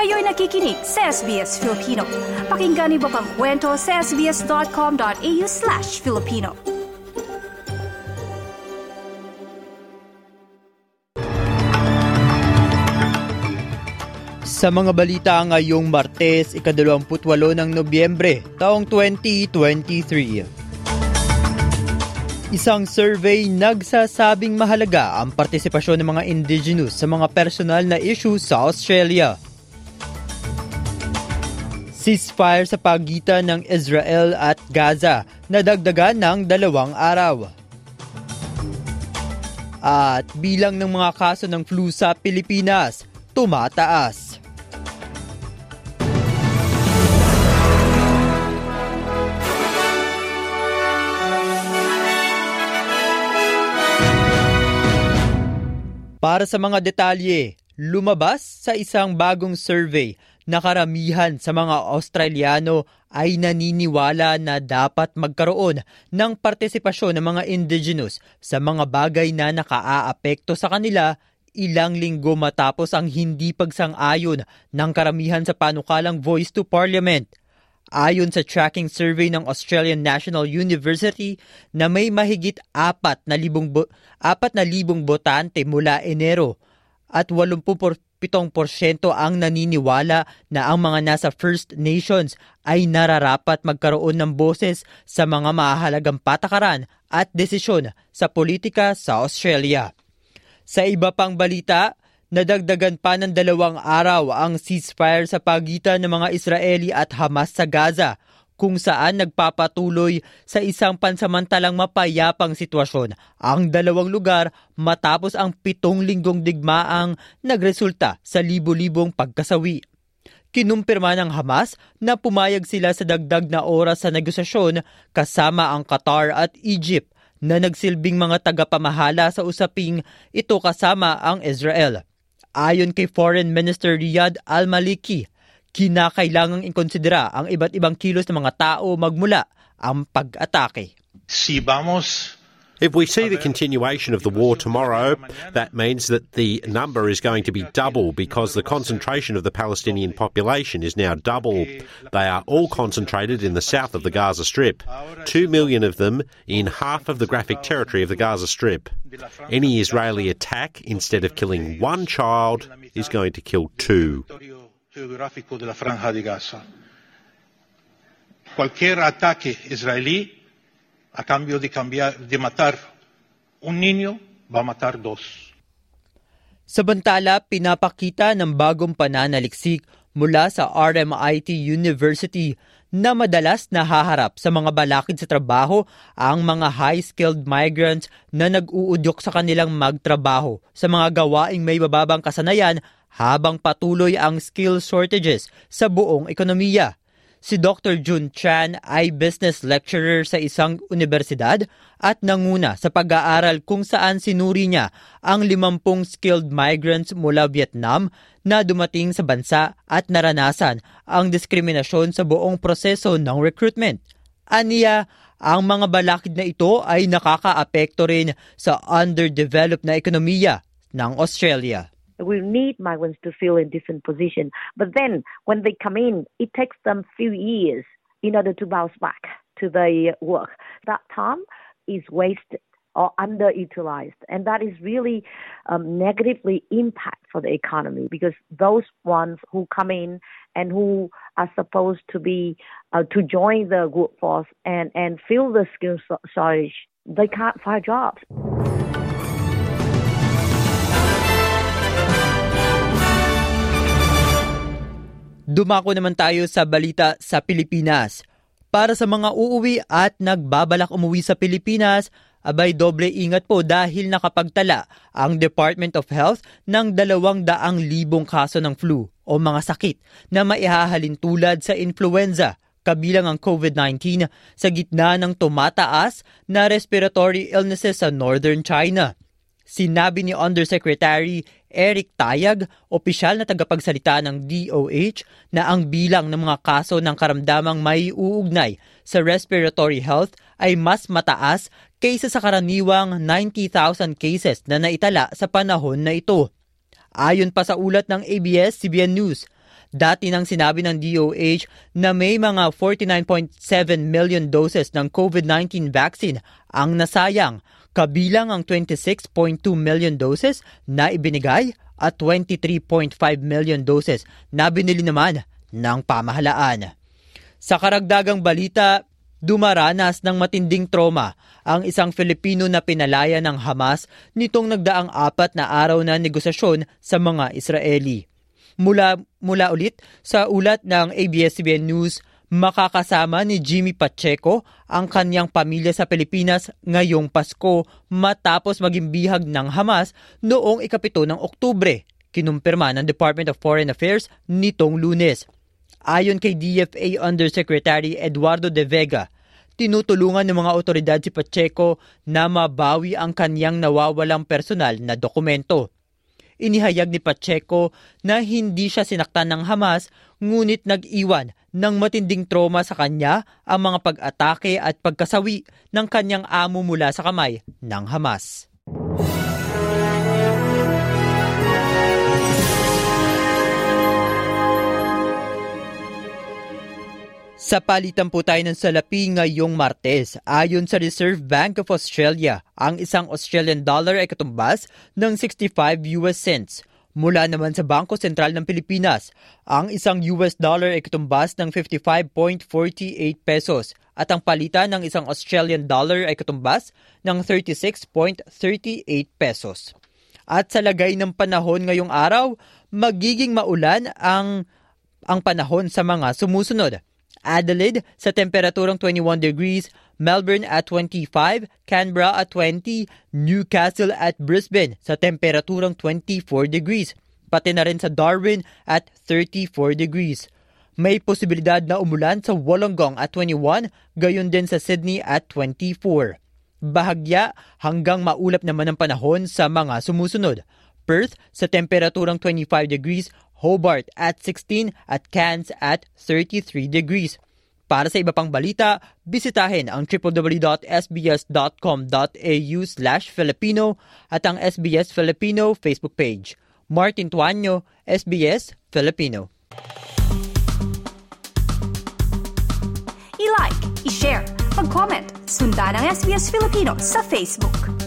Kayo'y nakikinig sa SBS Filipino. Pakinggan niyo pa ang kwento sa sbs.com.au slash Filipino. Sa mga balita ngayong Martes, ikadalawamputwalo ng Nobyembre, taong 2023. Isang survey nagsasabing mahalaga ang partisipasyon ng mga indigenous sa mga personal na issue sa Australia. Ceasefire sa pagitan ng Israel at Gaza nadagdagan ng dalawang araw. At bilang ng mga kaso ng flu sa Pilipinas, tumataas. Para sa mga detalye, lumabas sa isang bagong survey na karamihan sa mga Australiano ay naniniwala na dapat magkaroon ng partisipasyon ng mga indigenous sa mga bagay na nakaaapekto sa kanila ilang linggo matapos ang hindi pagsang-ayon ng karamihan sa panukalang Voice to Parliament. Ayon sa tracking survey ng Australian National University na may mahigit 4 na libong, bo- 4 na libong botante mula Enero at 87% ang naniniwala na ang mga nasa First Nations ay nararapat magkaroon ng boses sa mga mahalagang patakaran at desisyon sa politika sa Australia. Sa iba pang balita, Nadagdagan pa ng dalawang araw ang ceasefire sa pagitan ng mga Israeli at Hamas sa Gaza kung saan nagpapatuloy sa isang pansamantalang mapayapang sitwasyon ang dalawang lugar matapos ang pitong linggong digmaang nagresulta sa libo-libong pagkasawi. Kinumpirma ng Hamas na pumayag sila sa dagdag na oras sa negosasyon kasama ang Qatar at Egypt na nagsilbing mga tagapamahala sa usaping ito kasama ang Israel. Ayon kay Foreign Minister Riyad Al-Maliki, kinakailangang inkonsidera ang iba't ibang kilos ng mga tao magmula ang pag-atake. Si vamos If we see the continuation of the war tomorrow, that means that the number is going to be double because the concentration of the Palestinian population is now double. They are all concentrated in the south of the Gaza Strip, two million of them in half of the graphic territory of the Gaza Strip. Any Israeli attack, instead of killing one child, is going to kill two. Geográfico de la franja de Gaza. Cualquier ataque israelí, a cambio de, cambiar, de matar un niño, va a matar dos. Samantala, pinapakita ng bagong pananaliksik mula sa RMIT University na madalas nahaharap sa mga balakid sa trabaho ang mga high-skilled migrants na nag-uudyok sa kanilang magtrabaho sa mga gawaing may bababang kasanayan habang patuloy ang skill shortages sa buong ekonomiya. Si Dr. Jun Chan ay business lecturer sa isang universidad at nanguna sa pag-aaral kung saan sinuri niya ang 50 skilled migrants mula Vietnam na dumating sa bansa at naranasan ang diskriminasyon sa buong proseso ng recruitment. Aniya, ang mga balakid na ito ay nakakaapekto rin sa underdeveloped na ekonomiya ng Australia. We need migrants to fill in different positions. But then when they come in, it takes them few years in order to bounce back to their work. That time is wasted or underutilized, and that is really um, negatively impact for the economy because those ones who come in and who are supposed to be uh, to join the workforce and and fill the skill shortage, they can't find jobs. Dumako naman tayo sa balita sa Pilipinas. Para sa mga uuwi at nagbabalak umuwi sa Pilipinas, abay doble ingat po dahil nakapagtala ang Department of Health ng dalawang daang libong kaso ng flu o mga sakit na maihahalin tulad sa influenza kabilang ang COVID-19 sa gitna ng tumataas na respiratory illnesses sa northern China. Sinabi ni Undersecretary Eric Tayag, opisyal na tagapagsalita ng DOH, na ang bilang ng mga kaso ng karamdamang may uugnay sa respiratory health ay mas mataas kaysa sa karaniwang 90,000 cases na naitala sa panahon na ito. Ayon pa sa ulat ng ABS-CBN News, Dati nang sinabi ng DOH na may mga 49.7 million doses ng COVID-19 vaccine ang nasayang kabilang ang 26.2 million doses na ibinigay at 23.5 million doses na binili naman ng pamahalaan. Sa karagdagang balita, dumaranas ng matinding trauma ang isang Filipino na pinalaya ng Hamas nitong nagdaang apat na araw na negosasyon sa mga Israeli. Mula, mula ulit sa ulat ng ABS-CBN News, makakasama ni Jimmy Pacheco ang kanyang pamilya sa Pilipinas ngayong Pasko matapos maging bihag ng Hamas noong ikapito ng Oktubre, kinumpirma ng Department of Foreign Affairs nitong lunes. Ayon kay DFA Undersecretary Eduardo De Vega, tinutulungan ng mga otoridad si Pacheco na mabawi ang kanyang nawawalang personal na dokumento. Inihayag ni Pacheco na hindi siya sinaktan ng Hamas ngunit nag-iwan ng matinding trauma sa kanya ang mga pag-atake at pagkasawi ng kanyang amo mula sa kamay ng Hamas. Sa palitan po tayo ng salapi ngayong Martes, ayon sa Reserve Bank of Australia, ang isang Australian dollar ay katumbas ng 65 US cents. Mula naman sa Bangko Sentral ng Pilipinas, ang isang US dollar ay katumbas ng 55.48 pesos at ang palitan ng isang Australian dollar ay katumbas ng 36.38 pesos. At sa lagay ng panahon ngayong araw, magiging maulan ang ang panahon sa mga sumusunod. Adelaide sa temperaturang 21 degrees, Melbourne at 25, Canberra at 20, Newcastle at Brisbane sa temperaturang 24 degrees, pati na rin sa Darwin at 34 degrees. May posibilidad na umulan sa Wollongong at 21, gayon din sa Sydney at 24. Bahagya hanggang maulap naman ang panahon sa mga sumusunod. Perth sa temperaturang 25 degrees, Hobart at 16 at Cairns at 33 degrees. Para sa iba pang balita, bisitahin ang www.sbs.com.au slash Filipino at ang SBS Filipino Facebook page. Martin Tuanyo, SBS Filipino. I-like, i-share, mag-comment, sundan ang SBS Filipino sa Facebook.